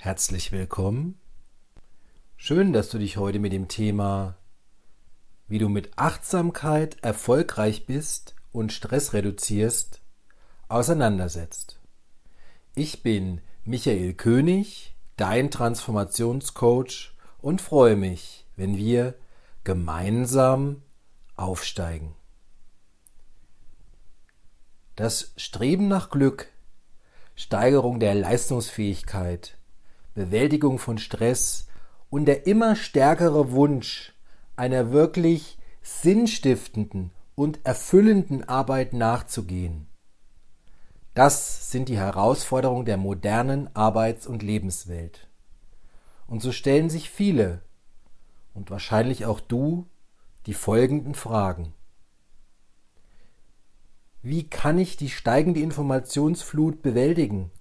Herzlich willkommen. Schön, dass du dich heute mit dem Thema, wie du mit Achtsamkeit erfolgreich bist und Stress reduzierst, auseinandersetzt. Ich bin Michael König, dein Transformationscoach und freue mich, wenn wir gemeinsam aufsteigen. Das Streben nach Glück, Steigerung der Leistungsfähigkeit, Bewältigung von Stress und der immer stärkere Wunsch einer wirklich sinnstiftenden und erfüllenden Arbeit nachzugehen. Das sind die Herausforderungen der modernen Arbeits- und Lebenswelt. Und so stellen sich viele, und wahrscheinlich auch du, die folgenden Fragen. Wie kann ich die steigende Informationsflut bewältigen?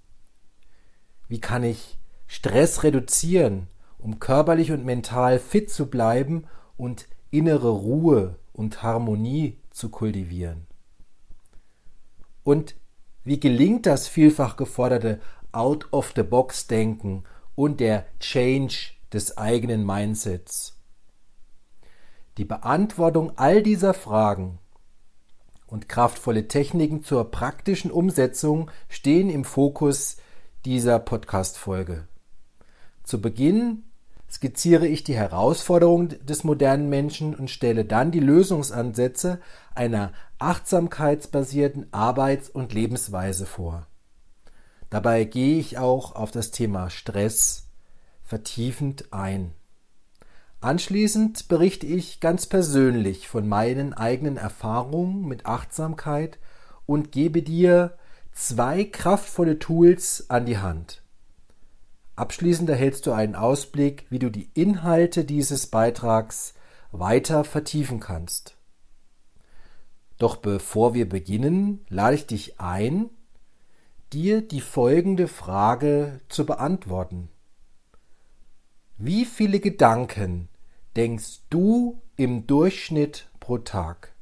Wie kann ich Stress reduzieren, um körperlich und mental fit zu bleiben und innere Ruhe und Harmonie zu kultivieren. Und wie gelingt das vielfach geforderte Out-of-the-Box-Denken und der Change des eigenen Mindsets? Die Beantwortung all dieser Fragen und kraftvolle Techniken zur praktischen Umsetzung stehen im Fokus dieser Podcast-Folge. Zu Beginn skizziere ich die Herausforderungen des modernen Menschen und stelle dann die Lösungsansätze einer achtsamkeitsbasierten Arbeits- und Lebensweise vor. Dabei gehe ich auch auf das Thema Stress vertiefend ein. Anschließend berichte ich ganz persönlich von meinen eigenen Erfahrungen mit Achtsamkeit und gebe dir zwei kraftvolle Tools an die Hand. Abschließend erhältst du einen Ausblick, wie du die Inhalte dieses Beitrags weiter vertiefen kannst. Doch bevor wir beginnen, lade ich dich ein, dir die folgende Frage zu beantworten. Wie viele Gedanken denkst du im Durchschnitt pro Tag?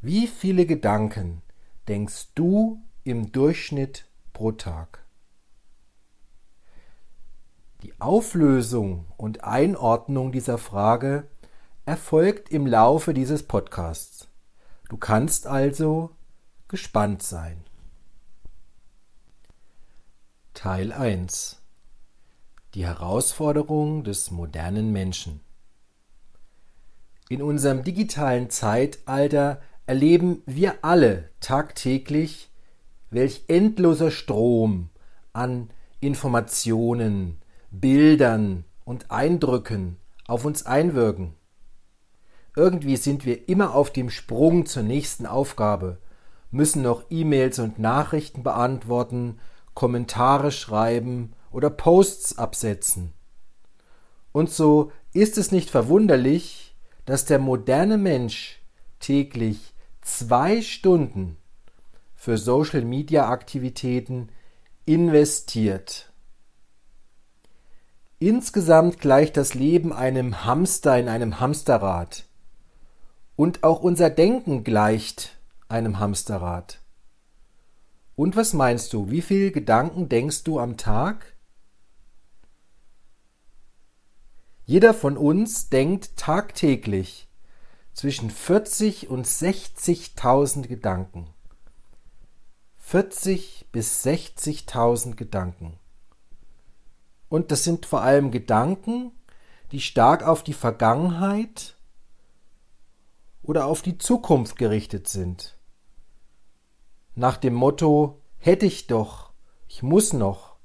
Wie viele Gedanken denkst du im Durchschnitt pro Tag? Die Auflösung und Einordnung dieser Frage erfolgt im Laufe dieses Podcasts. Du kannst also gespannt sein. Teil 1 Die Herausforderung des modernen Menschen In unserem digitalen Zeitalter erleben wir alle tagtäglich, welch endloser Strom an Informationen, Bildern und Eindrücken auf uns einwirken. Irgendwie sind wir immer auf dem Sprung zur nächsten Aufgabe, müssen noch E-Mails und Nachrichten beantworten, Kommentare schreiben oder Posts absetzen. Und so ist es nicht verwunderlich, dass der moderne Mensch täglich zwei Stunden für Social-Media-Aktivitäten investiert. Insgesamt gleicht das Leben einem Hamster in einem Hamsterrad. Und auch unser Denken gleicht einem Hamsterrad. Und was meinst du, wie viele Gedanken denkst du am Tag? Jeder von uns denkt tagtäglich zwischen 40 und 60.000 Gedanken. 40 bis 60.000 Gedanken. Und das sind vor allem Gedanken, die stark auf die Vergangenheit oder auf die Zukunft gerichtet sind. Nach dem Motto hätte ich doch, ich muss noch.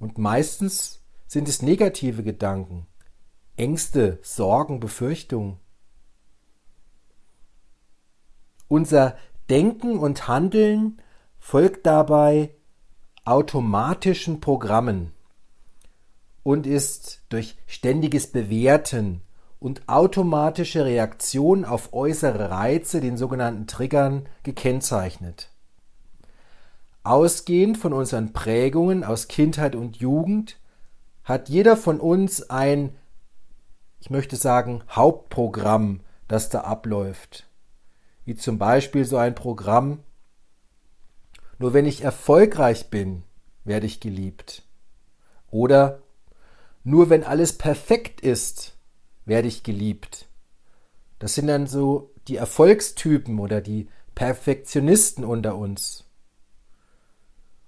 Und meistens sind es negative Gedanken, Ängste, Sorgen, Befürchtungen. Unser Denken und Handeln folgt dabei automatischen Programmen und ist durch ständiges Bewerten und automatische Reaktion auf äußere Reize, den sogenannten Triggern, gekennzeichnet. Ausgehend von unseren Prägungen aus Kindheit und Jugend hat jeder von uns ein, ich möchte sagen, Hauptprogramm, das da abläuft. Wie zum Beispiel so ein Programm, nur wenn ich erfolgreich bin, werde ich geliebt. Oder nur wenn alles perfekt ist, werde ich geliebt. Das sind dann so die Erfolgstypen oder die Perfektionisten unter uns.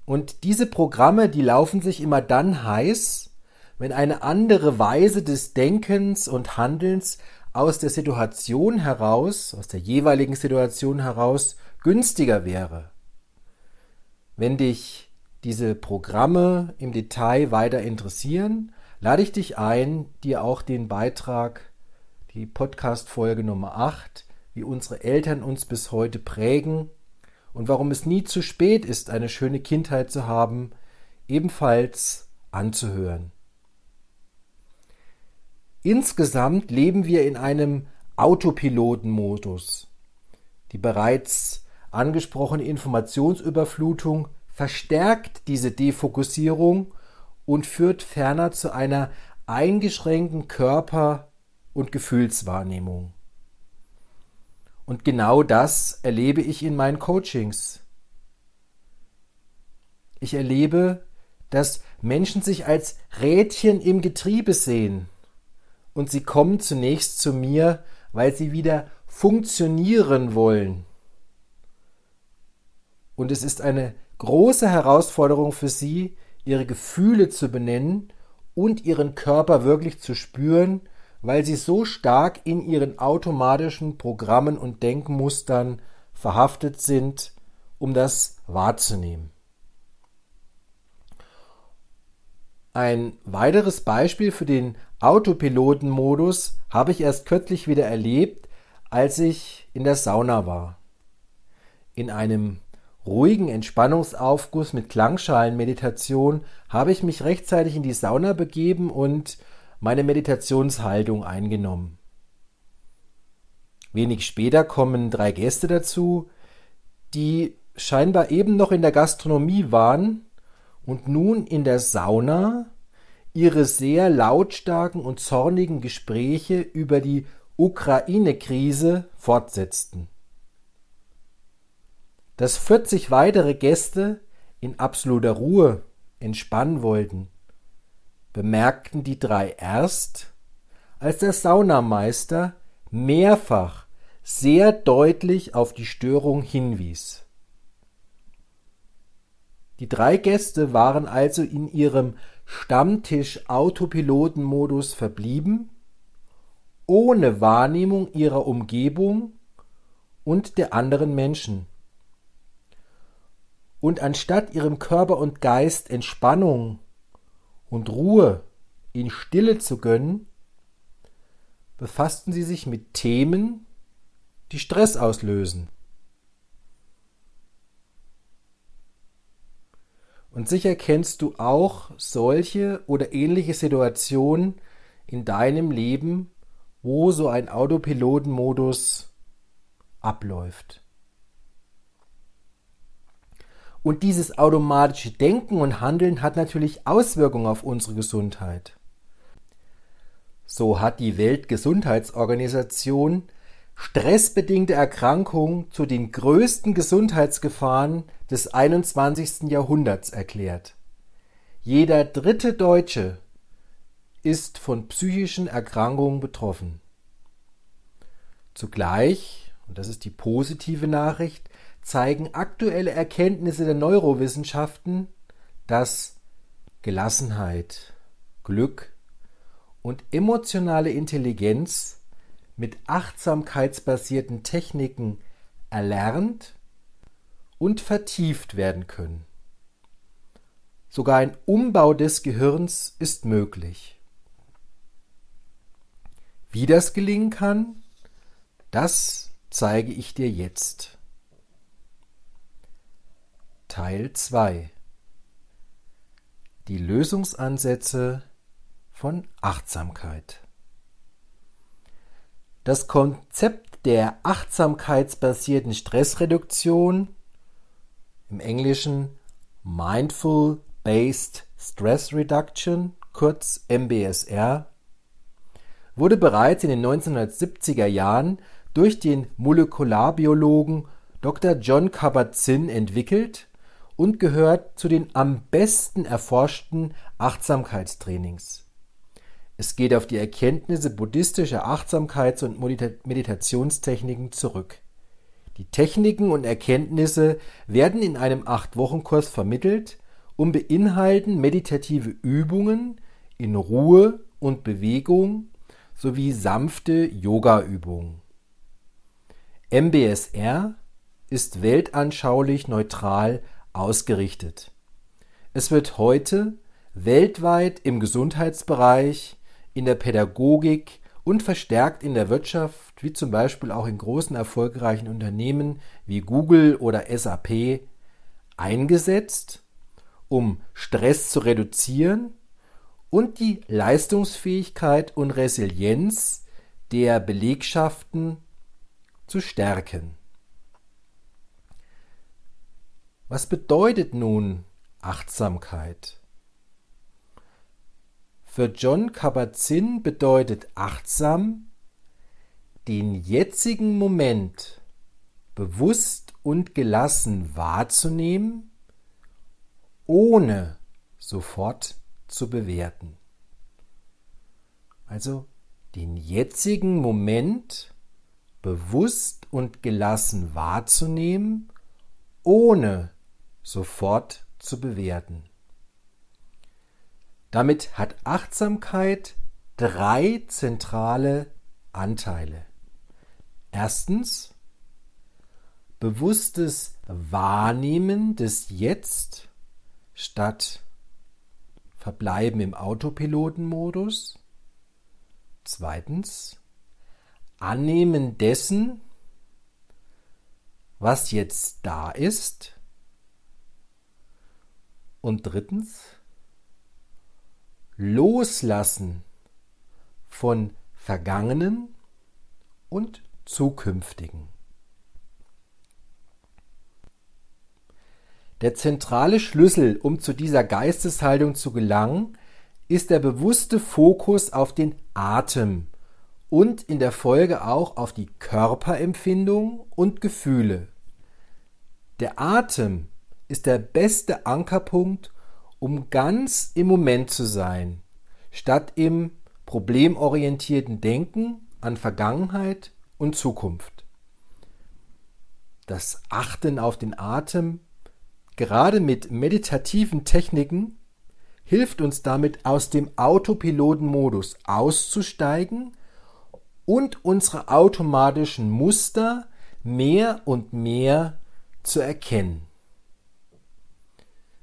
Und diese Programme, die laufen sich immer dann heiß, wenn eine andere Weise des Denkens und Handelns aus der Situation heraus, aus der jeweiligen Situation heraus günstiger wäre. Wenn dich diese Programme im Detail weiter interessieren, lade ich dich ein, dir auch den Beitrag, die Podcast-Folge Nummer 8, wie unsere Eltern uns bis heute prägen und warum es nie zu spät ist, eine schöne Kindheit zu haben, ebenfalls anzuhören. Insgesamt leben wir in einem Autopilotenmodus. Die bereits angesprochene Informationsüberflutung verstärkt diese Defokussierung und führt ferner zu einer eingeschränkten Körper- und Gefühlswahrnehmung. Und genau das erlebe ich in meinen Coachings. Ich erlebe, dass Menschen sich als Rädchen im Getriebe sehen und sie kommen zunächst zu mir, weil sie wieder funktionieren wollen. Und es ist eine große Herausforderung für sie, ihre Gefühle zu benennen und ihren Körper wirklich zu spüren, weil sie so stark in ihren automatischen Programmen und Denkmustern verhaftet sind, um das wahrzunehmen. Ein weiteres Beispiel für den Autopilotenmodus habe ich erst kürzlich wieder erlebt, als ich in der Sauna war. In einem ruhigen Entspannungsaufguss mit Klangschalenmeditation habe ich mich rechtzeitig in die Sauna begeben und meine Meditationshaltung eingenommen. Wenig später kommen drei Gäste dazu, die scheinbar eben noch in der Gastronomie waren und nun in der Sauna ihre sehr lautstarken und zornigen Gespräche über die Ukraine-Krise fortsetzten dass 40 weitere Gäste in absoluter Ruhe entspannen wollten, bemerkten die drei erst, als der Saunameister mehrfach sehr deutlich auf die Störung hinwies. Die drei Gäste waren also in ihrem Stammtisch-Autopilotenmodus verblieben, ohne Wahrnehmung ihrer Umgebung und der anderen Menschen und anstatt ihrem Körper und Geist Entspannung und Ruhe in Stille zu gönnen, befassten sie sich mit Themen, die Stress auslösen. Und sicher kennst du auch solche oder ähnliche Situationen in deinem Leben, wo so ein Autopilotenmodus abläuft. Und dieses automatische Denken und Handeln hat natürlich Auswirkungen auf unsere Gesundheit. So hat die Weltgesundheitsorganisation stressbedingte Erkrankungen zu den größten Gesundheitsgefahren des 21. Jahrhunderts erklärt. Jeder dritte Deutsche ist von psychischen Erkrankungen betroffen. Zugleich, und das ist die positive Nachricht, zeigen aktuelle Erkenntnisse der Neurowissenschaften, dass Gelassenheit, Glück und emotionale Intelligenz mit achtsamkeitsbasierten Techniken erlernt und vertieft werden können. Sogar ein Umbau des Gehirns ist möglich. Wie das gelingen kann, das zeige ich dir jetzt. Teil 2 Die Lösungsansätze von Achtsamkeit Das Konzept der achtsamkeitsbasierten Stressreduktion im Englischen Mindful Based Stress Reduction, kurz MBSR, wurde bereits in den 1970er Jahren durch den Molekularbiologen Dr. John Kabat-Zinn entwickelt und gehört zu den am besten erforschten Achtsamkeitstrainings. Es geht auf die Erkenntnisse buddhistischer Achtsamkeits- und Meditationstechniken zurück. Die Techniken und Erkenntnisse werden in einem Acht-Wochen-Kurs vermittelt und beinhalten meditative Übungen in Ruhe und Bewegung sowie sanfte Yoga-Übungen. MBSR ist weltanschaulich neutral ausgerichtet. Es wird heute weltweit im Gesundheitsbereich, in der Pädagogik und verstärkt in der Wirtschaft, wie zum Beispiel auch in großen erfolgreichen Unternehmen wie Google oder SAP, eingesetzt, um Stress zu reduzieren und die Leistungsfähigkeit und Resilienz der Belegschaften zu stärken. Was bedeutet nun Achtsamkeit? Für John Kabat-Zinn bedeutet achtsam, den jetzigen Moment bewusst und gelassen wahrzunehmen, ohne sofort zu bewerten. Also den jetzigen Moment bewusst und gelassen wahrzunehmen, ohne sofort zu bewerten. Damit hat Achtsamkeit drei zentrale Anteile. Erstens bewusstes Wahrnehmen des Jetzt statt Verbleiben im Autopilotenmodus. Zweitens Annehmen dessen, was jetzt da ist. Und drittens Loslassen von vergangenen und zukünftigen. Der zentrale Schlüssel, um zu dieser Geisteshaltung zu gelangen, ist der bewusste Fokus auf den Atem und in der Folge auch auf die Körperempfindung und Gefühle. Der Atem ist der beste Ankerpunkt, um ganz im Moment zu sein, statt im problemorientierten Denken an Vergangenheit und Zukunft. Das Achten auf den Atem, gerade mit meditativen Techniken, hilft uns damit aus dem Autopilotenmodus auszusteigen und unsere automatischen Muster mehr und mehr zu erkennen.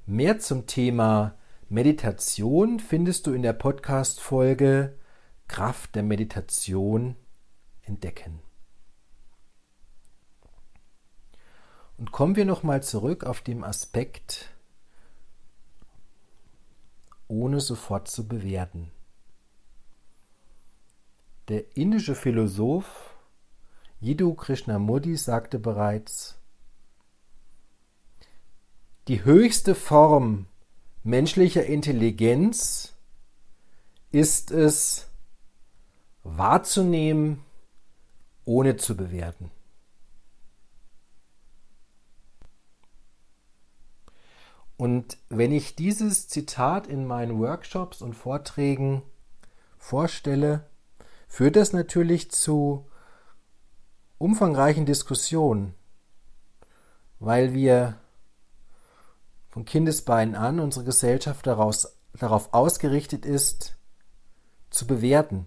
Mehr zum Thema Meditation findest du in der Podcast-Folge Kraft der Meditation entdecken. Und kommen wir nochmal zurück auf den Aspekt, ohne sofort zu bewerten. Der indische Philosoph Jiddu Krishnamurti sagte bereits, die höchste Form menschlicher Intelligenz ist es, wahrzunehmen, ohne zu bewerten. Und wenn ich dieses Zitat in meinen Workshops und Vorträgen vorstelle, führt das natürlich zu umfangreichen Diskussionen, weil wir von Kindesbeinen an unsere Gesellschaft daraus, darauf ausgerichtet ist, zu bewerten.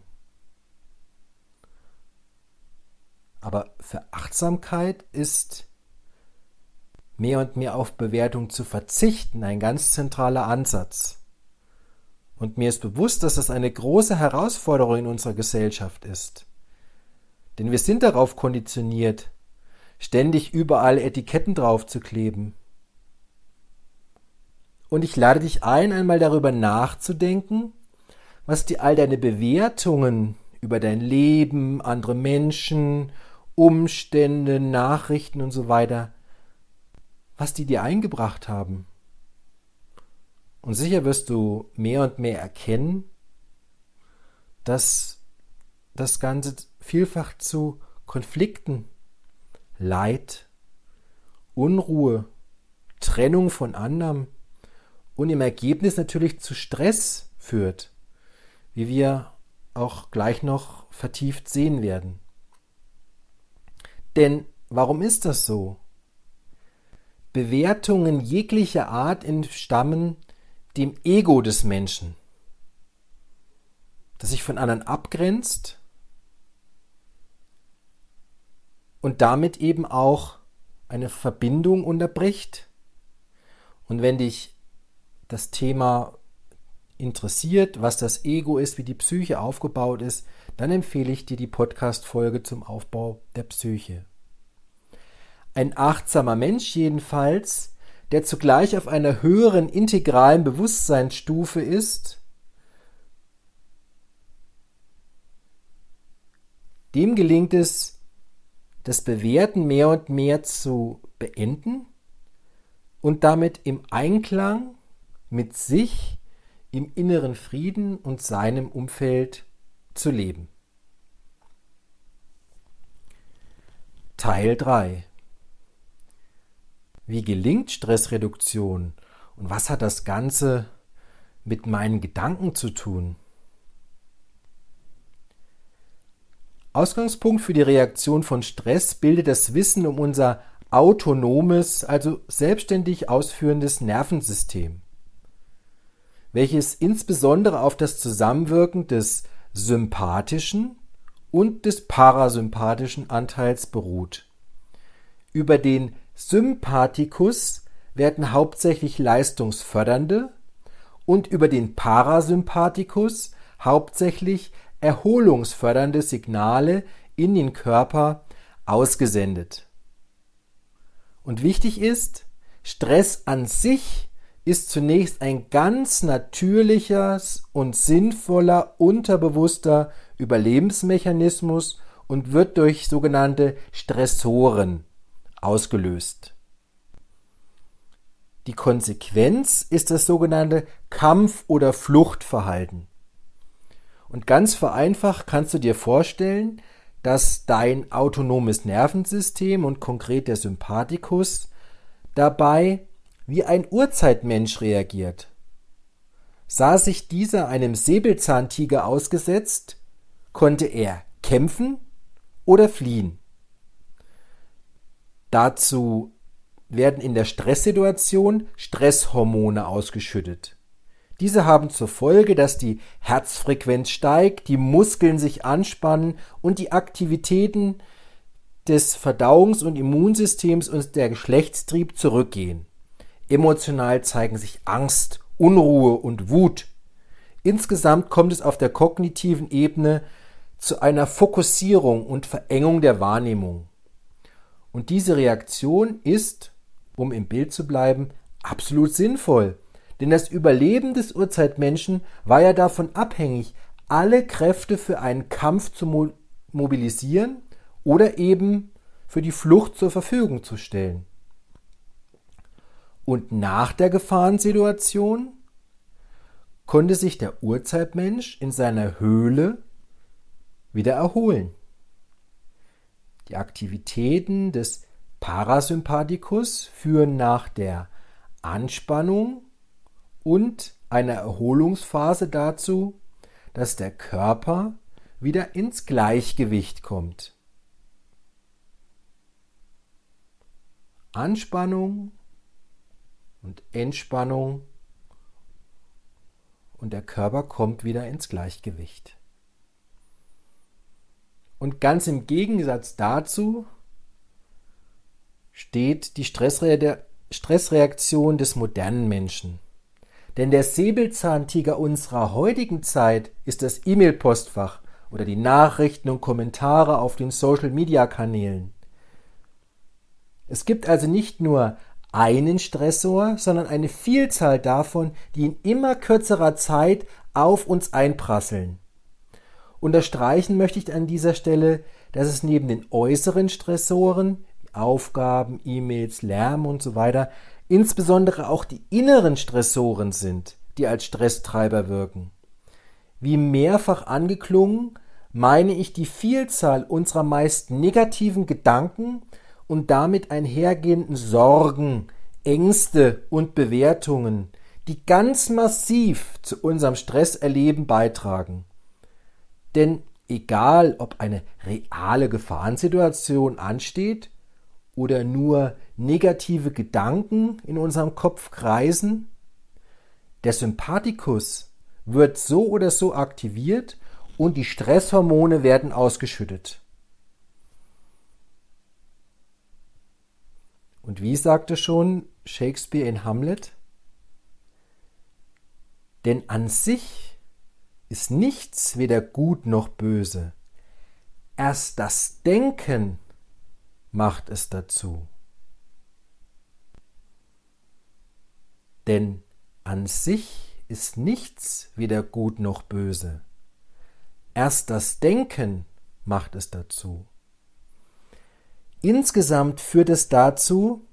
Aber für Achtsamkeit ist mehr und mehr auf Bewertung zu verzichten ein ganz zentraler Ansatz. Und mir ist bewusst, dass das eine große Herausforderung in unserer Gesellschaft ist. Denn wir sind darauf konditioniert, ständig überall Etiketten draufzukleben. Und ich lade dich ein, einmal darüber nachzudenken, was dir all deine Bewertungen über dein Leben, andere Menschen, Umstände, Nachrichten und so weiter, was die dir eingebracht haben. Und sicher wirst du mehr und mehr erkennen, dass das Ganze vielfach zu Konflikten, Leid, Unruhe, Trennung von anderem und im Ergebnis natürlich zu Stress führt, wie wir auch gleich noch vertieft sehen werden. Denn warum ist das so? Bewertungen jeglicher Art entstammen dem Ego des Menschen, das sich von anderen abgrenzt und damit eben auch eine Verbindung unterbricht. Und wenn dich das Thema interessiert, was das Ego ist, wie die Psyche aufgebaut ist, dann empfehle ich dir die Podcast-Folge zum Aufbau der Psyche. Ein achtsamer Mensch jedenfalls, der zugleich auf einer höheren integralen Bewusstseinsstufe ist, dem gelingt es, das Bewerten mehr und mehr zu beenden und damit im Einklang mit sich, im inneren Frieden und seinem Umfeld zu leben. Teil 3 Wie gelingt Stressreduktion und was hat das Ganze mit meinen Gedanken zu tun? Ausgangspunkt für die Reaktion von Stress bildet das Wissen um unser autonomes, also selbstständig ausführendes Nervensystem, welches insbesondere auf das Zusammenwirken des sympathischen und des parasympathischen Anteils beruht. Über den Sympathikus werden hauptsächlich leistungsfördernde und über den Parasympathikus hauptsächlich erholungsfördernde Signale in den Körper ausgesendet. Und wichtig ist, Stress an sich ist zunächst ein ganz natürlicher und sinnvoller unterbewusster Überlebensmechanismus und wird durch sogenannte Stressoren ausgelöst. Die Konsequenz ist das sogenannte Kampf- oder Fluchtverhalten. Und ganz vereinfacht kannst du dir vorstellen, dass dein autonomes Nervensystem und konkret der Sympathikus dabei wie ein Urzeitmensch reagiert. Sah sich dieser einem Säbelzahntiger ausgesetzt, konnte er kämpfen oder fliehen. Dazu werden in der Stresssituation Stresshormone ausgeschüttet. Diese haben zur Folge, dass die Herzfrequenz steigt, die Muskeln sich anspannen und die Aktivitäten des Verdauungs- und Immunsystems und der Geschlechtstrieb zurückgehen. Emotional zeigen sich Angst, Unruhe und Wut. Insgesamt kommt es auf der kognitiven Ebene zu einer Fokussierung und Verengung der Wahrnehmung. Und diese Reaktion ist, um im Bild zu bleiben, absolut sinnvoll. Denn das Überleben des Urzeitmenschen war ja davon abhängig, alle Kräfte für einen Kampf zu mo mobilisieren oder eben für die Flucht zur Verfügung zu stellen. Und nach der Gefahrensituation konnte sich der Urzeitmensch in seiner Höhle wieder erholen. Die Aktivitäten des Parasympathikus führen nach der Anspannung und einer Erholungsphase dazu, dass der Körper wieder ins Gleichgewicht kommt. Anspannung und Entspannung und der Körper kommt wieder ins Gleichgewicht. Und ganz im Gegensatz dazu steht die Stressreaktion des modernen Menschen. Denn der Säbelzahntiger unserer heutigen Zeit ist das E-Mail-Postfach oder die Nachrichten und Kommentare auf den Social-Media-Kanälen. Es gibt also nicht nur einen Stressor, sondern eine Vielzahl davon, die in immer kürzerer Zeit auf uns einprasseln. Unterstreichen möchte ich an dieser Stelle, dass es neben den äußeren Stressoren, Aufgaben, E-Mails, Lärm und so weiter, insbesondere auch die inneren Stressoren sind, die als Stresstreiber wirken. Wie mehrfach angeklungen, meine ich die Vielzahl unserer meist negativen Gedanken und damit einhergehenden Sorgen, Ängste und Bewertungen, die ganz massiv zu unserem Stresserleben beitragen. Denn egal, ob eine reale Gefahrensituation ansteht oder nur negative Gedanken in unserem Kopf kreisen, der Sympathikus wird so oder so aktiviert und die Stresshormone werden ausgeschüttet. Und wie sagte schon Shakespeare in Hamlet? Denn an sich ist nichts weder gut noch böse. Erst das Denken macht es dazu. Denn an sich ist nichts weder gut noch böse. Erst das Denken macht es dazu. Insgesamt führt es dazu,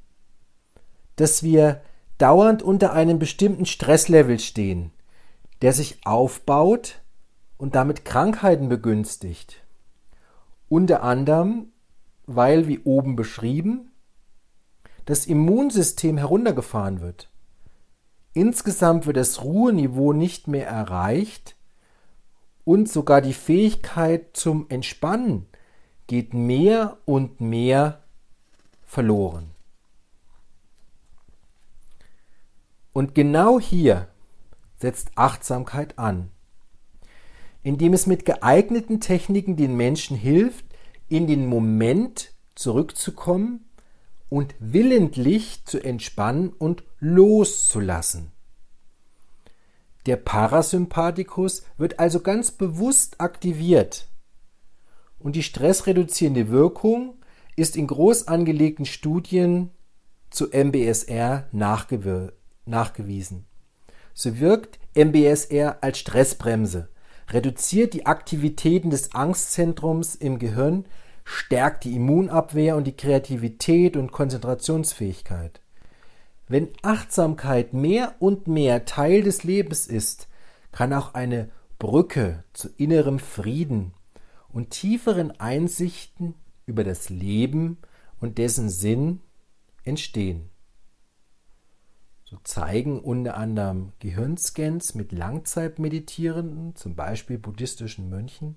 dass wir dauernd unter einem bestimmten Stresslevel stehen, der sich aufbaut und damit Krankheiten begünstigt. Unter anderem, weil, wie oben beschrieben, das Immunsystem heruntergefahren wird. Insgesamt wird das Ruheniveau nicht mehr erreicht und sogar die Fähigkeit zum Entspannen geht mehr und mehr verloren. Und genau hier setzt Achtsamkeit an, indem es mit geeigneten Techniken den Menschen hilft, in den Moment zurückzukommen und willentlich zu entspannen und loszulassen. Der Parasympathikus wird also ganz bewusst aktiviert und die stressreduzierende Wirkung ist in groß angelegten Studien zu MBSR nachgewiesen. So wirkt MBSR als Stressbremse, reduziert die Aktivitäten des Angstzentrums im Gehirn, stärkt die Immunabwehr und die Kreativität und Konzentrationsfähigkeit. Wenn Achtsamkeit mehr und mehr Teil des Lebens ist, kann auch eine Brücke zu innerem Frieden und tieferen Einsichten über das Leben und dessen Sinn entstehen. So zeigen unter anderem Gehirnscans mit Langzeitmeditierenden, zum Beispiel buddhistischen Mönchen,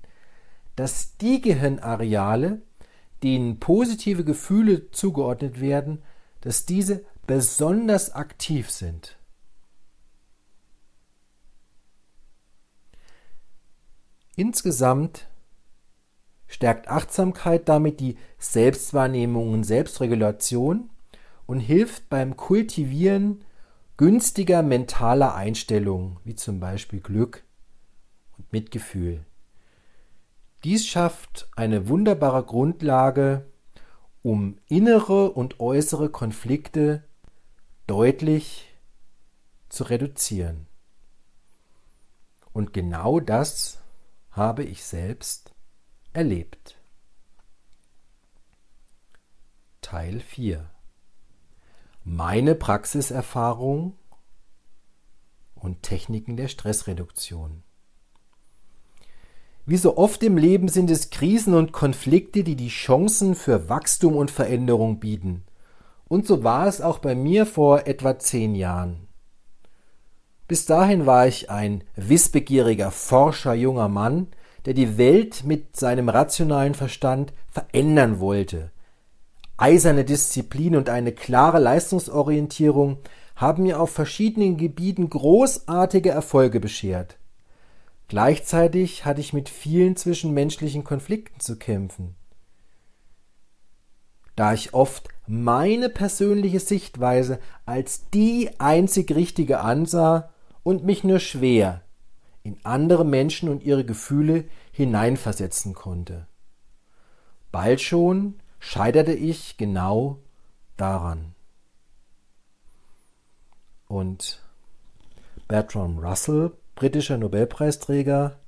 dass die Gehirnareale, denen positive Gefühle zugeordnet werden, dass diese besonders aktiv sind. Insgesamt stärkt Achtsamkeit damit die Selbstwahrnehmung und Selbstregulation und hilft beim Kultivieren günstiger mentaler Einstellungen, wie zum Beispiel Glück und Mitgefühl. Dies schafft eine wunderbare Grundlage, um innere und äußere Konflikte deutlich zu reduzieren. Und genau das habe ich selbst erlebt. Teil 4 meine Praxiserfahrung und Techniken der Stressreduktion. Wie so oft im Leben sind es Krisen und Konflikte, die die Chancen für Wachstum und Veränderung bieten. Und so war es auch bei mir vor etwa zehn Jahren. Bis dahin war ich ein wissbegieriger, forscher junger Mann, der die Welt mit seinem rationalen Verstand verändern wollte, eiserne Disziplin und eine klare Leistungsorientierung haben mir auf verschiedenen Gebieten großartige Erfolge beschert. Gleichzeitig hatte ich mit vielen zwischenmenschlichen Konflikten zu kämpfen. Da ich oft meine persönliche Sichtweise als die einzig richtige ansah und mich nur schwer in andere Menschen und ihre Gefühle hineinversetzen konnte. Bald schon scheiterte ich genau daran. Und Bertrand Russell, britischer Nobelpreisträger,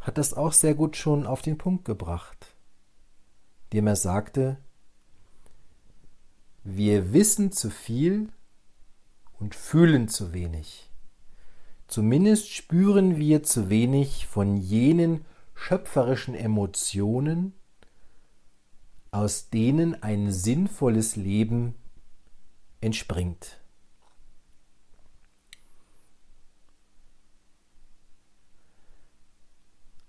hat das auch sehr gut schon auf den Punkt gebracht, indem er sagte, wir wissen zu viel und fühlen zu wenig. Zumindest spüren wir zu wenig von jenen schöpferischen Emotionen, aus denen ein sinnvolles Leben entspringt.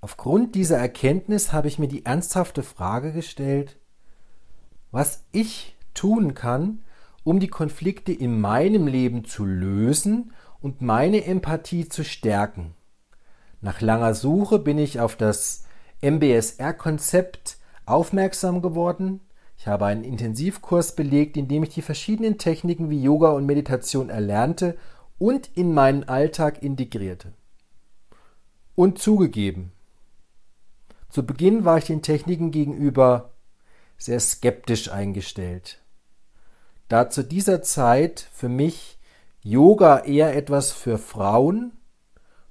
Aufgrund dieser Erkenntnis habe ich mir die ernsthafte Frage gestellt, was ich tun kann, um die Konflikte in meinem Leben zu lösen und meine Empathie zu stärken. Nach langer Suche bin ich auf das MBSR-Konzept aufmerksam geworden. Ich habe einen Intensivkurs belegt, in dem ich die verschiedenen Techniken wie Yoga und Meditation erlernte und in meinen Alltag integrierte. Und zugegeben, zu Beginn war ich den Techniken gegenüber sehr skeptisch eingestellt. Da zu dieser Zeit für mich Yoga eher etwas für Frauen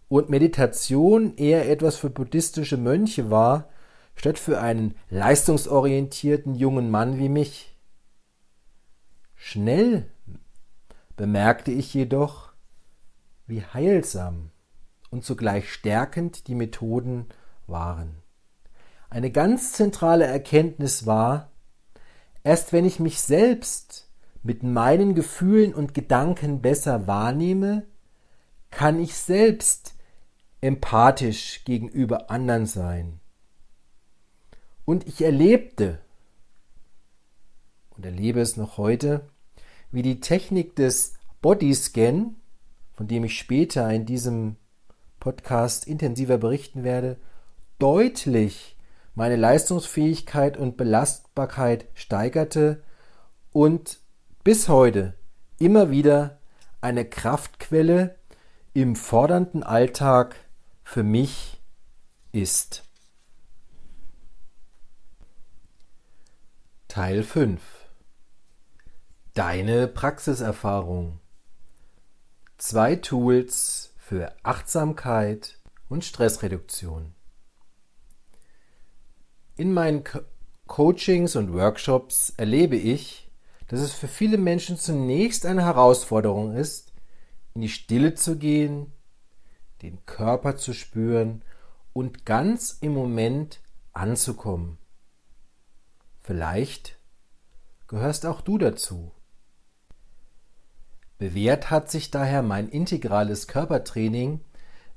und Meditation eher etwas für buddhistische Mönche war, statt für einen leistungsorientierten jungen Mann wie mich. Schnell bemerkte ich jedoch, wie heilsam und zugleich stärkend die Methoden waren. Eine ganz zentrale Erkenntnis war, erst wenn ich mich selbst mit meinen Gefühlen und Gedanken besser wahrnehme, kann ich selbst empathisch gegenüber anderen sein. Und ich erlebte und erlebe es noch heute, wie die Technik des Bodyscan, von dem ich später in diesem Podcast intensiver berichten werde, deutlich meine Leistungsfähigkeit und Belastbarkeit steigerte und bis heute immer wieder eine Kraftquelle im fordernden Alltag für mich ist. Teil 5 Deine Praxiserfahrung Zwei Tools für Achtsamkeit und Stressreduktion. In meinen Coachings und Workshops erlebe ich, dass es für viele Menschen zunächst eine Herausforderung ist, in die Stille zu gehen, den Körper zu spüren und ganz im Moment anzukommen. Vielleicht gehörst auch du dazu. Bewährt hat sich daher mein integrales Körpertraining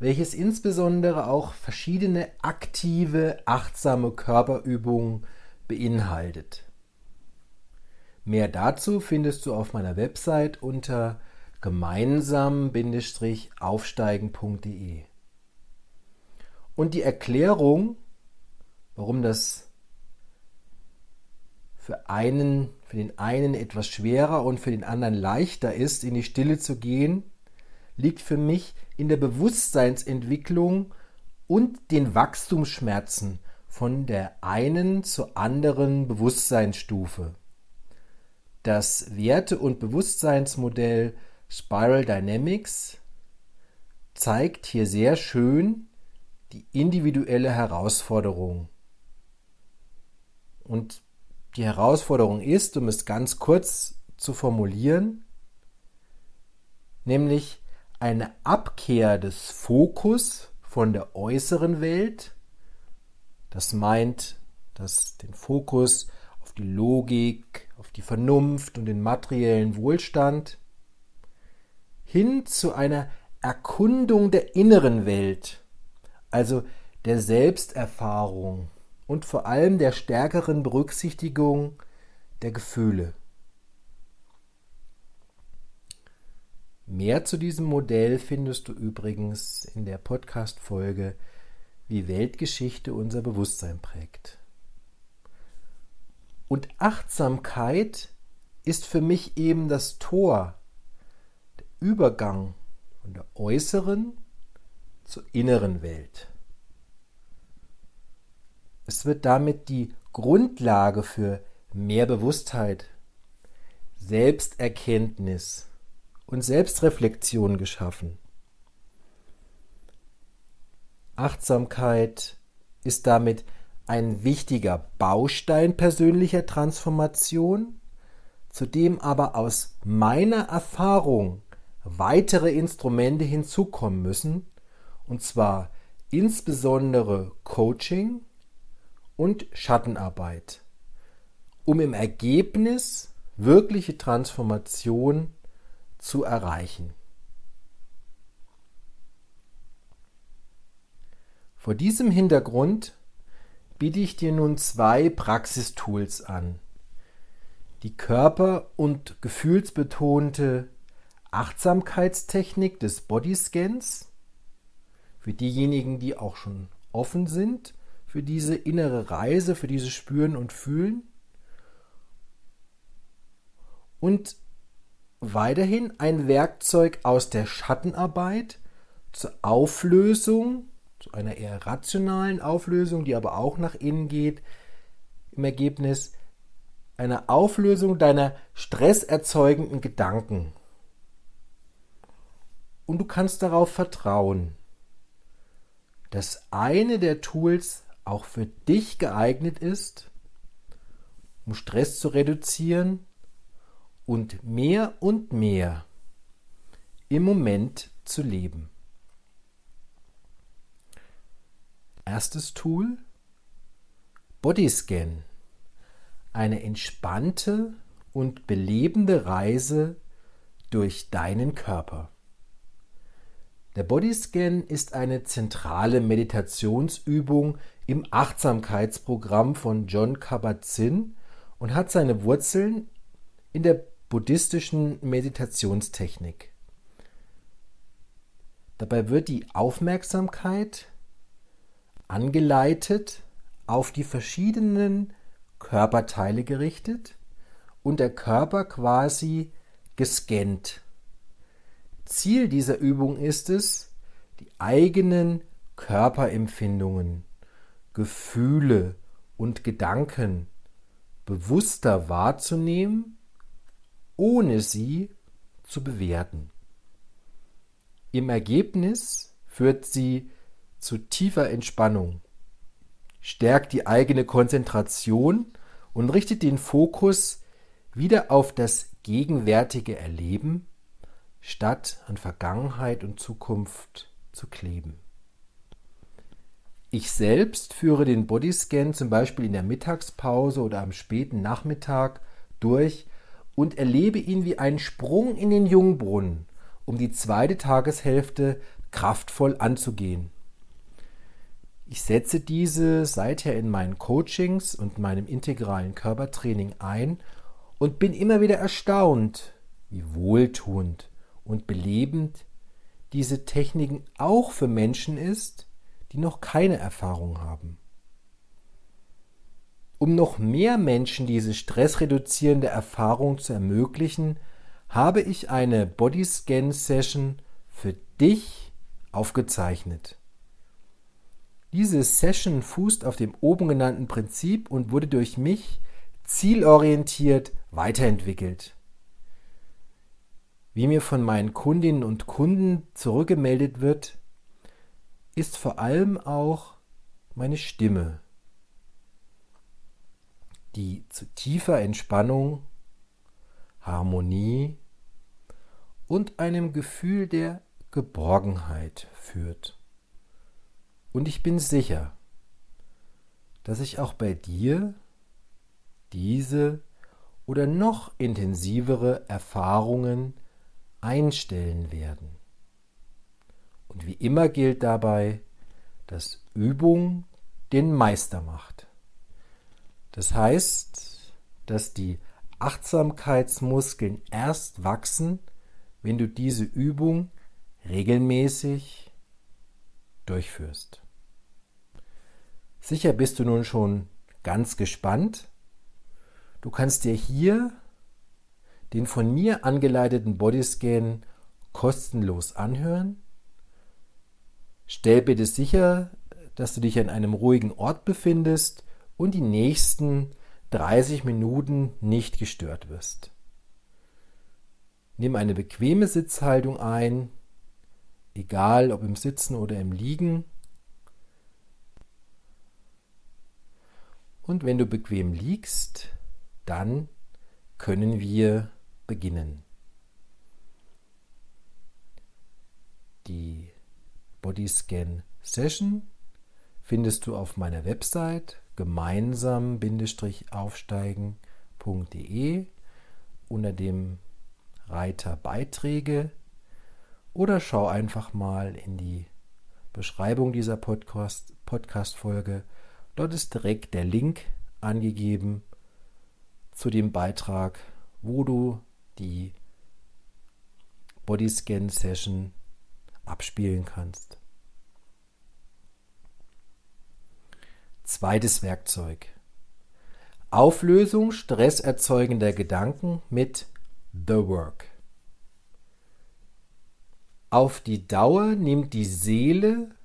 welches insbesondere auch verschiedene aktive, achtsame Körperübungen beinhaltet. Mehr dazu findest du auf meiner Website unter gemeinsam-aufsteigen.de. Und die Erklärung, warum das für einen, für den einen etwas schwerer und für den anderen leichter ist, in die Stille zu gehen, liegt für mich in der Bewusstseinsentwicklung und den Wachstumsschmerzen von der einen zur anderen Bewusstseinsstufe. Das Werte- und Bewusstseinsmodell Spiral Dynamics zeigt hier sehr schön die individuelle Herausforderung. Und die Herausforderung ist, um es ganz kurz zu formulieren, nämlich eine Abkehr des Fokus von der äußeren Welt. Das meint, dass den Fokus die Logik, auf die Vernunft und den materiellen Wohlstand hin zu einer Erkundung der inneren Welt, also der Selbsterfahrung und vor allem der stärkeren Berücksichtigung der Gefühle. Mehr zu diesem Modell findest du übrigens in der Podcast-Folge Wie Weltgeschichte unser Bewusstsein prägt. Und Achtsamkeit ist für mich eben das Tor, der Übergang von der äußeren zur inneren Welt. Es wird damit die Grundlage für mehr Bewusstheit, Selbsterkenntnis, und Selbstreflexion geschaffen. Achtsamkeit ist damit ein wichtiger Baustein persönlicher Transformation, zu dem aber aus meiner Erfahrung weitere Instrumente hinzukommen müssen, und zwar insbesondere Coaching und Schattenarbeit, um im Ergebnis wirkliche Transformation zu erreichen. Vor diesem Hintergrund biete ich dir nun zwei Praxistools an. Die körper- und gefühlsbetonte Achtsamkeitstechnik des Bodyscans für diejenigen, die auch schon offen sind für diese innere Reise, für dieses Spüren und Fühlen. Und weiterhin ein Werkzeug aus der Schattenarbeit zur Auflösung, zu einer eher rationalen Auflösung, die aber auch nach innen geht, im Ergebnis einer Auflösung deiner stresserzeugenden Gedanken. Und du kannst darauf vertrauen, dass eine der Tools auch für dich geeignet ist, um Stress zu reduzieren und mehr und mehr im Moment zu leben. Erstes Tool Bodyscan. Eine entspannte und belebende Reise durch deinen Körper. Der Bodyscan ist eine zentrale Meditationsübung im Achtsamkeitsprogramm von John Kabat-Zinn und hat seine Wurzeln in der buddhistischen Meditationstechnik. Dabei wird die Aufmerksamkeit angeleitet auf die verschiedenen Körperteile gerichtet und der Körper quasi gescannt. Ziel dieser Übung ist es, die eigenen Körperempfindungen, Gefühle und Gedanken bewusster wahrzunehmen, ohne sie zu bewerten. Im Ergebnis führt sie zu tiefer Entspannung, stärkt die eigene Konzentration und richtet den Fokus wieder auf das gegenwärtige Erleben statt an Vergangenheit und Zukunft zu kleben. Ich selbst führe den Bodyscan zum Beispiel in der Mittagspause oder am späten Nachmittag durch und erlebe ihn wie einen Sprung in den Jungbrunnen, um die zweite Tageshälfte kraftvoll anzugehen. Ich setze diese seither in meinen Coachings und meinem integralen Körpertraining ein und bin immer wieder erstaunt, wie wohltuend und belebend diese Techniken auch für Menschen ist, die noch keine Erfahrung haben. Um noch mehr Menschen diese stressreduzierende Erfahrung zu ermöglichen, habe ich eine Bodyscan-Session für dich aufgezeichnet. Diese Session fußt auf dem oben genannten Prinzip und wurde durch mich zielorientiert weiterentwickelt. Wie mir von meinen Kundinnen und Kunden zurückgemeldet wird, ist vor allem auch meine Stimme, die zu tiefer Entspannung, Harmonie und einem Gefühl der Geborgenheit führt. Und ich bin sicher, dass ich auch bei dir diese oder noch intensivere Erfahrungen einstellen werden. Und wie immer gilt dabei, dass Übung den Meister macht. Das heißt, dass die Achtsamkeitsmuskeln erst wachsen, wenn du diese Übung regelmäßig durchführst. Sicher bist du nun schon ganz gespannt. Du kannst dir hier den von mir angeleiteten Bodyscan kostenlos anhören. Stell bitte sicher, dass du dich an einem ruhigen Ort befindest und die nächsten 30 Minuten nicht gestört wirst. Nimm eine bequeme Sitzhaltung ein, egal ob im Sitzen oder im Liegen. Und wenn du bequem liegst, dann können wir beginnen. Die Bodyscan Session findest du auf meiner Website gemeinsam-aufsteigen.de unter dem Reiter Beiträge oder schau einfach mal in die Beschreibung dieser Podcast, Podcast-Folge. Dort ist direkt der Link angegeben zu dem Beitrag, wo du die Bodyscan Session abspielen kannst. Zweites Werkzeug. Auflösung stresserzeugender Gedanken mit The Work. Auf die Dauer nimmt die Seele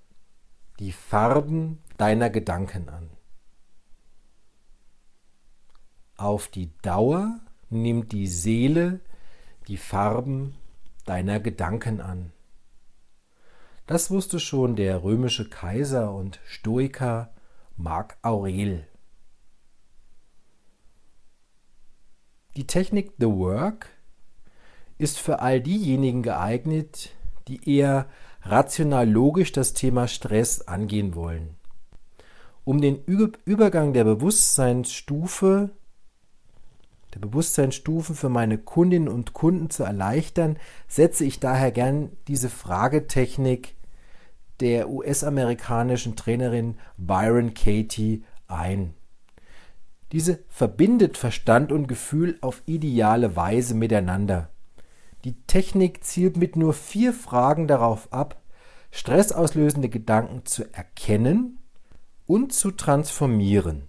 die Farben deiner Gedanken an. Auf die Dauer nimmt die Seele die Farben deiner Gedanken an. Das wusste schon der römische Kaiser und Stoiker Marc Aurel. Die Technik The Work ist für all diejenigen geeignet, die eher rational logisch das Thema Stress angehen wollen. Um den Übergang der Bewusstseinsstufe der Bewusstseinsstufen für meine Kundinnen und Kunden zu erleichtern, setze ich daher gern diese Fragetechnik der US-amerikanischen Trainerin Byron Katie ein. Diese verbindet Verstand und Gefühl auf ideale Weise miteinander. Die Technik zielt mit nur vier Fragen darauf ab, stressauslösende Gedanken zu erkennen und zu transformieren.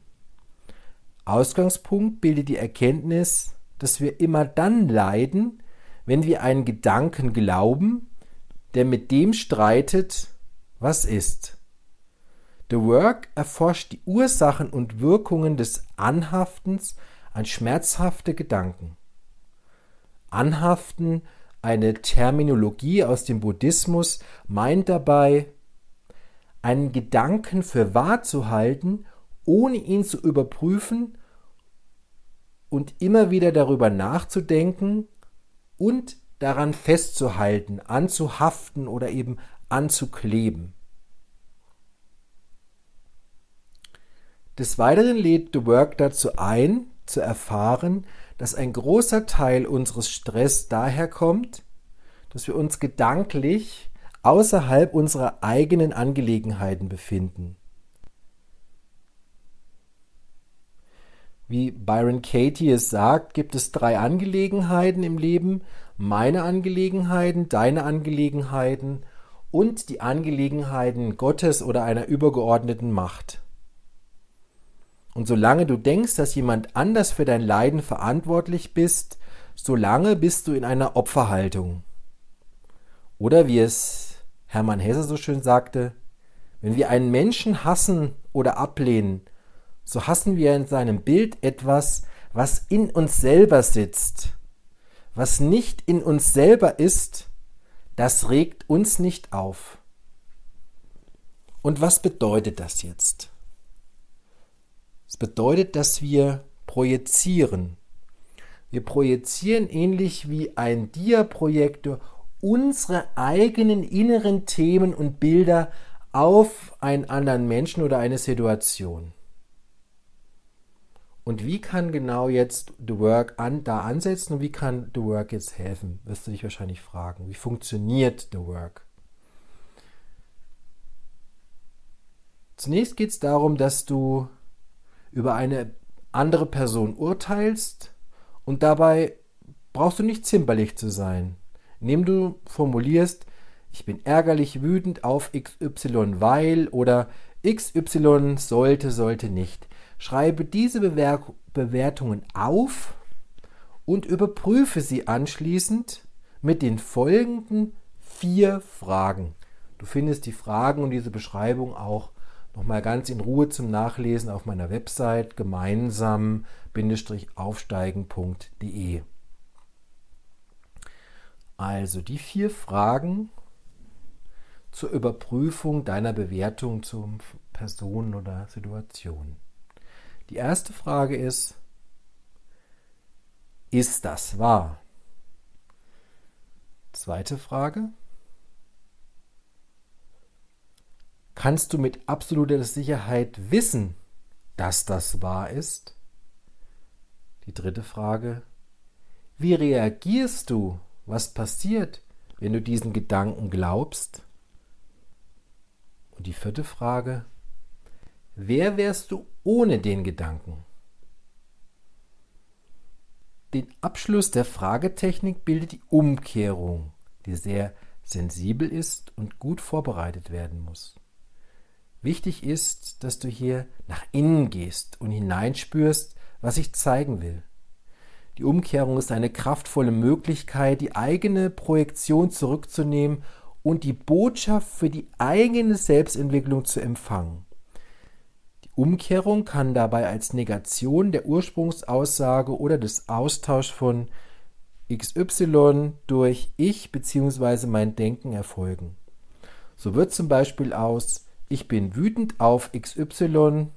Ausgangspunkt bildet die Erkenntnis, dass wir immer dann leiden, wenn wir einen Gedanken glauben, der mit dem streitet, was ist. The Work erforscht die Ursachen und Wirkungen des Anhaftens an schmerzhafte Gedanken. Anhaften, eine Terminologie aus dem Buddhismus, meint dabei, einen Gedanken für wahr zu halten, ohne ihn zu überprüfen und immer wieder darüber nachzudenken und daran festzuhalten, anzuhaften oder eben anzukleben. Des Weiteren lädt The Work dazu ein, zu erfahren, dass ein großer Teil unseres Stress daher kommt, dass wir uns gedanklich außerhalb unserer eigenen Angelegenheiten befinden. Wie Byron Katie es sagt, gibt es drei Angelegenheiten im Leben. Meine Angelegenheiten, deine Angelegenheiten und die Angelegenheiten Gottes oder einer übergeordneten Macht. Und solange du denkst, dass jemand anders für dein Leiden verantwortlich bist, solange bist du in einer Opferhaltung. Oder wie es Hermann Hesse so schön sagte, wenn wir einen Menschen hassen oder ablehnen, so hassen wir in seinem Bild etwas, was in uns selber sitzt. Was nicht in uns selber ist, das regt uns nicht auf. Und was bedeutet das jetzt? Es bedeutet, dass wir projizieren. Wir projizieren ähnlich wie ein Dia-Projektor unsere eigenen inneren Themen und Bilder auf einen anderen Menschen oder eine Situation. Und wie kann genau jetzt The Work an, da ansetzen und wie kann The Work jetzt helfen? Wirst du dich wahrscheinlich fragen. Wie funktioniert The Work? Zunächst geht es darum, dass du über eine andere Person urteilst und dabei brauchst du nicht zimperlich zu sein. Indem du formulierst, ich bin ärgerlich wütend auf XY, weil oder XY sollte, sollte nicht. Schreibe diese Bewer Bewertungen auf und überprüfe sie anschließend mit den folgenden vier Fragen. Du findest die Fragen und diese Beschreibung auch nochmal ganz in Ruhe zum Nachlesen auf meiner Website gemeinsam-aufsteigen.de. Also die vier Fragen zur Überprüfung deiner Bewertung zur Person oder Situation. Die erste Frage ist, ist das wahr? Zweite Frage, kannst du mit absoluter Sicherheit wissen, dass das wahr ist? Die dritte Frage, wie reagierst du, was passiert, wenn du diesen Gedanken glaubst? Und die vierte Frage, wer wärst du ohne den Gedanken? Den Abschluss der Fragetechnik bildet die Umkehrung, die sehr sensibel ist und gut vorbereitet werden muss. Wichtig ist, dass du hier nach innen gehst und hineinspürst, was ich zeigen will. Die Umkehrung ist eine kraftvolle Möglichkeit, die eigene Projektion zurückzunehmen und die Botschaft für die eigene Selbstentwicklung zu empfangen. Die Umkehrung kann dabei als Negation der Ursprungsaussage oder des Austauschs von XY durch ich bzw. mein Denken erfolgen. So wird zum Beispiel aus ich bin wütend auf XY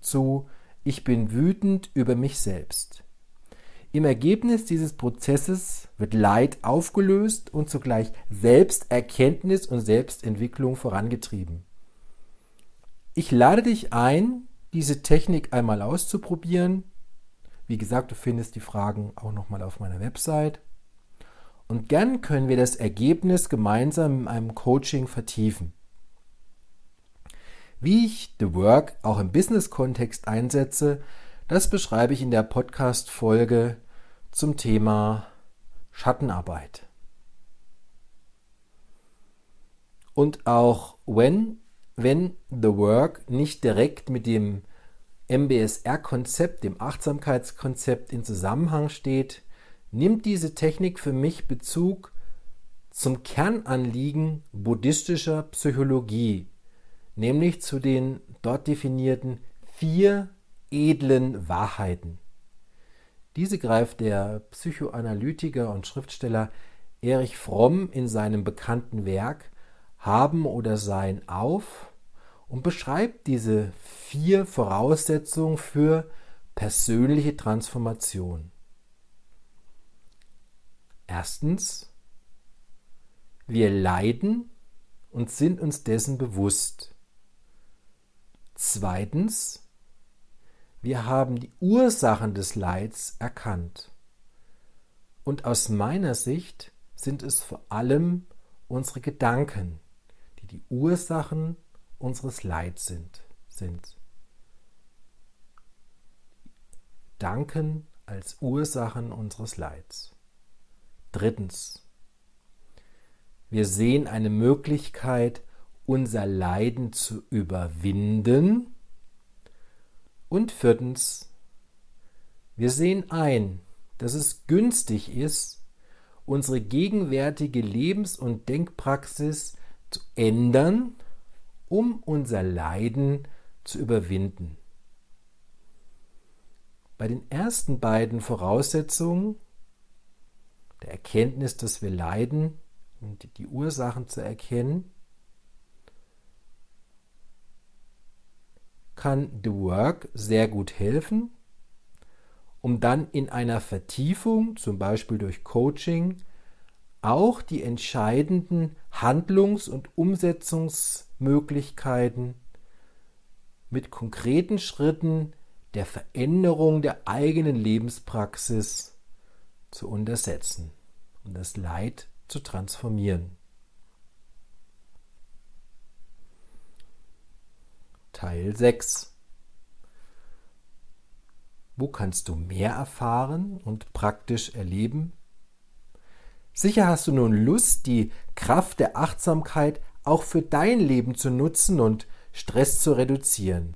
zu ich bin wütend über mich selbst. Im Ergebnis dieses Prozesses wird Leid aufgelöst und zugleich Selbsterkenntnis und Selbstentwicklung vorangetrieben. Ich lade dich ein, diese Technik einmal auszuprobieren. Wie gesagt, du findest die Fragen auch nochmal auf meiner Website. Und gern können wir das Ergebnis gemeinsam in einem Coaching vertiefen. Wie ich The Work auch im Business-Kontext einsetze, das beschreibe ich in der Podcast-Folge zum Thema Schattenarbeit. Und auch wenn, wenn The Work nicht direkt mit dem MBSR-Konzept, dem Achtsamkeitskonzept in Zusammenhang steht, nimmt diese Technik für mich Bezug zum Kernanliegen buddhistischer Psychologie, nämlich zu den dort definierten vier edlen Wahrheiten. Diese greift der Psychoanalytiker und Schriftsteller Erich Fromm in seinem bekannten Werk Haben oder Sein auf und beschreibt diese vier Voraussetzungen für persönliche Transformation. Erstens, wir leiden und sind uns dessen bewusst. Zweitens, wir haben die Ursachen des Leids erkannt. Und aus meiner Sicht sind es vor allem unsere Gedanken, die die Ursachen unseres Leids sind. sind. Gedanken als Ursachen unseres Leids. Drittens. Wir sehen eine Möglichkeit, unser Leiden zu überwinden und viertens, wir sehen ein, dass es günstig ist, unsere gegenwärtige Lebens- und Denkpraxis zu ändern, um unser Leiden zu überwinden. Bei den ersten beiden Voraussetzungen, der Erkenntnis, dass wir leiden und die Ursachen zu erkennen, kann The Work sehr gut helfen, um dann in einer Vertiefung, zum Beispiel durch Coaching, auch die entscheidenden Handlungs- und Umsetzungsmöglichkeiten mit konkreten Schritten der Veränderung der eigenen Lebenspraxis zu untersetzen und das Leid zu transformieren. Teil 6. Wo kannst du mehr erfahren und praktisch erleben? Sicher hast du nun Lust, die Kraft der Achtsamkeit auch für dein Leben zu nutzen und Stress zu reduzieren.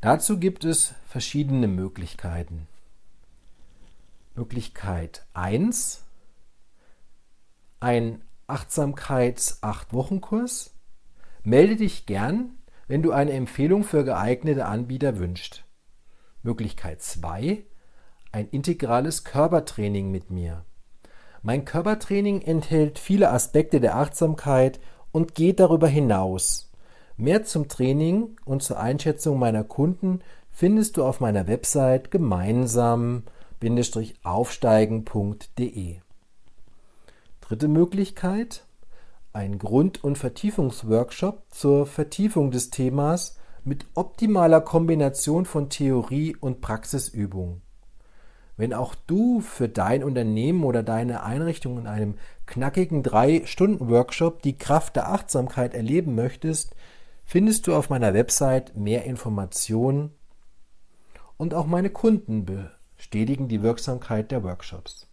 Dazu gibt es verschiedene Möglichkeiten. Möglichkeit 1. Ein Achtsamkeits-8-Wochen-Kurs. Melde dich gern wenn du eine Empfehlung für geeignete Anbieter wünschst. Möglichkeit 2. Ein integrales Körpertraining mit mir. Mein Körpertraining enthält viele Aspekte der Achtsamkeit und geht darüber hinaus. Mehr zum Training und zur Einschätzung meiner Kunden findest du auf meiner Website gemeinsam-aufsteigen.de. Dritte Möglichkeit ein Grund- und Vertiefungsworkshop zur Vertiefung des Themas mit optimaler Kombination von Theorie und Praxisübung. Wenn auch du für dein Unternehmen oder deine Einrichtung in einem knackigen 3-Stunden-Workshop die Kraft der Achtsamkeit erleben möchtest, findest du auf meiner Website mehr Informationen und auch meine Kunden bestätigen die Wirksamkeit der Workshops.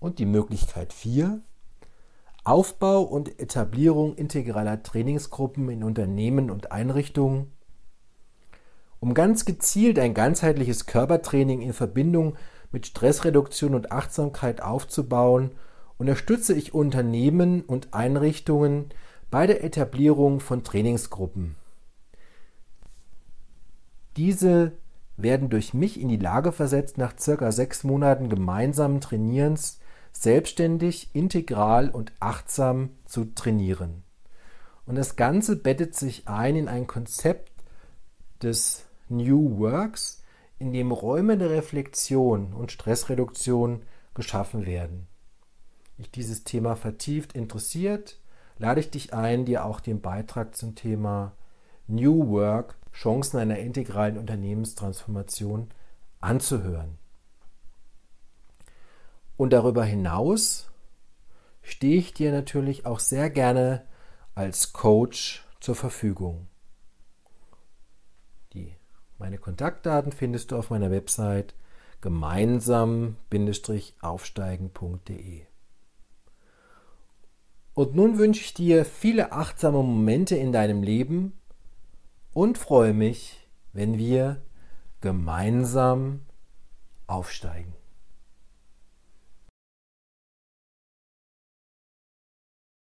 Und die Möglichkeit 4, Aufbau und Etablierung integraler Trainingsgruppen in Unternehmen und Einrichtungen. Um ganz gezielt ein ganzheitliches Körpertraining in Verbindung mit Stressreduktion und Achtsamkeit aufzubauen, unterstütze ich Unternehmen und Einrichtungen bei der Etablierung von Trainingsgruppen. Diese werden durch mich in die Lage versetzt, nach circa sechs Monaten gemeinsamen Trainierens selbstständig, integral und achtsam zu trainieren. Und das Ganze bettet sich ein in ein Konzept des New Works, in dem Räume der Reflexion und Stressreduktion geschaffen werden. Dich dieses Thema vertieft interessiert, lade ich dich ein, dir auch den Beitrag zum Thema New Work, Chancen einer integralen Unternehmenstransformation anzuhören. Und darüber hinaus stehe ich dir natürlich auch sehr gerne als Coach zur Verfügung. Die, meine Kontaktdaten findest du auf meiner Website gemeinsam-aufsteigen.de. Und nun wünsche ich dir viele achtsame Momente in deinem Leben und freue mich, wenn wir gemeinsam aufsteigen.